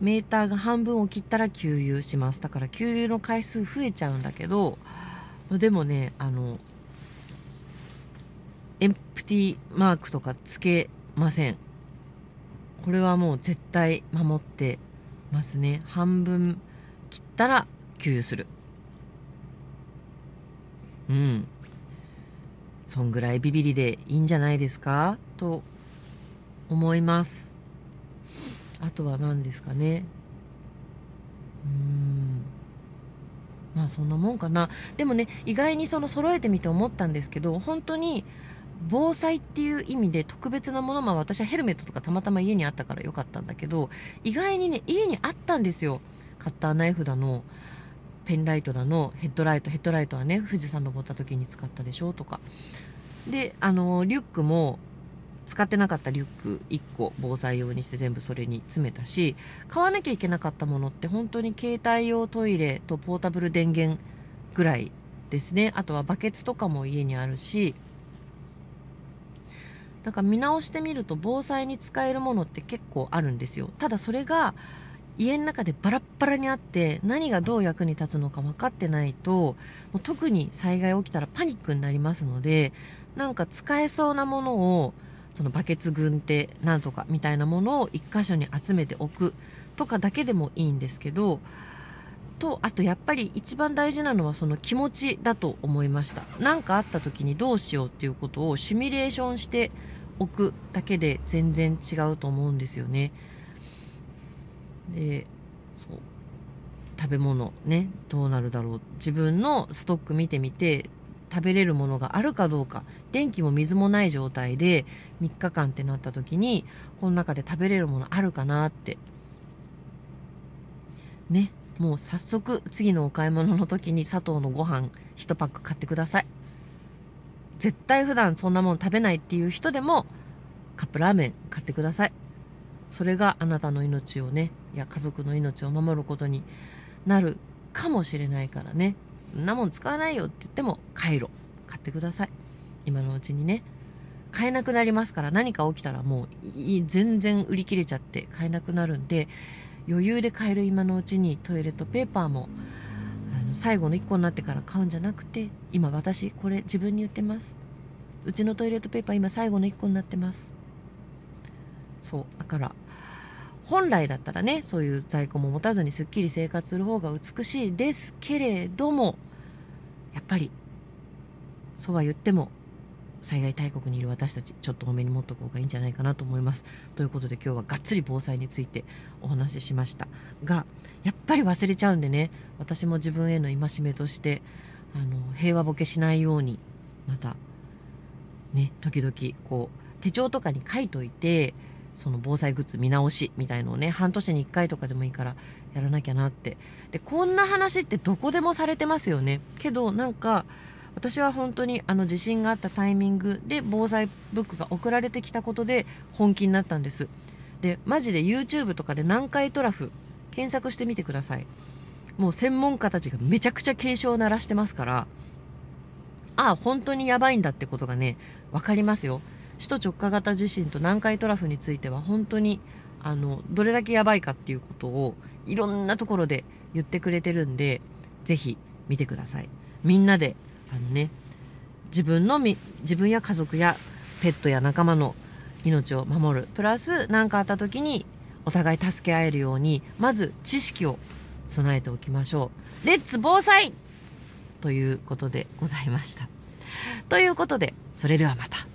メーターが半分を切ったら給油します。だから給油の回数増えちゃうんだけどでもねあのエンプティマークとかつけません。これはもう絶対守ってますね。半分切ったら給油する。うん。そんぐらいビビりでいいんじゃないですか？と思います。あとは何ですかね？うん。まあそんなもんかな。でもね意外にその揃えてみて思ったんですけど本当に防災っていう意味で特別なものまあ私はヘルメットとかたまたま家にあったからよかったんだけど意外にね家にあったんですよ。カッターナイフだのペンライトだのヘッドライトヘッドライトはね富士山登った時に使ったでしょとか。であのリュックも使ってなかったリュック1個防災用にして全部それに詰めたし買わなきゃいけなかったものって本当に携帯用トイレとポータブル電源ぐらいですね。あとはバケツとかも家にあるしだから見直してみると防災に使えるものって結構あるんですよ。ただそれが家の中でバラッバラにあって何がどう役に立つのか分かってないともう特に災害起きたらパニックになりますのでなんか使えそうなものをそのバケツ軍手なんとかみたいなものを1箇所に集めておくとかだけでもいいんですけどとあとやっぱり一番大事なのはその気持ちだと思いました。何かあった時にどうしようっていうことをシミュレーションしておくだけで全然違うと思うんですよね。でそう。食べ物ねどうなるだろう。自分のストック見てみて食べれるものがあるかどうか。電気も水もない状態で3日間ってなった時にこの中で食べれるものあるかなって。ね。もう早速次のお買い物の時に砂糖のご飯1パック買ってください。絶対普段そんなもん食べないっていう人でもカップラーメン買ってください。それがあなたの命をねいや家族の命を守ることになるかもしれないからね。そんなもん使わないよって言ってもカイロ買ってください。今のうちにね。買えなくなりますから何か起きたらもう全然売り切れちゃって買えなくなるんで余裕で買える今のうちにトイレットペーパーもの最後の1個になってから買うんじゃなくて今私これ自分に言ってます。うちのトイレットペーパー今最後の1個になってます。そうだから本来だったらねそういう在庫も持たずにすっきり生活する方が美しいですけれどもやっぱりそうは言っても災害大国にいる私たちちょっと多めに持っとこうがいいんじゃないかなと思います。ということで今日はがっつり防災についてお話ししました。がやっぱり忘れちゃうんでね私も自分への戒めとしてあの平和ボケしないようにまたね時々こう手帳とかに書いといてその防災グッズ見直しみたいのをね半年に1回とかでもいいからやらなきゃなって。でこんな話ってどこでもされてますよね。けどなんか私は本当にあの地震があったタイミングで防災ブックが送られてきたことで本気になったんです。でマジで YouTube とかで南海トラフ検索してみてください。もう専門家たちがめちゃくちゃ警鐘を鳴らしてますからああ本当にやばいんだってことがね分かりますよ。首都直下型地震と南海トラフについては本当にあのどれだけやばいかっていうことをいろんなところで言ってくれてるんでぜひ見てください。みんなであのね自分のみ自分や家族やペットや仲間の命を守る。プラス何かあった時にお互い助け合えるようにまず知識を備えておきましょう。レッツ防災ということでございました。ということでそれではまた。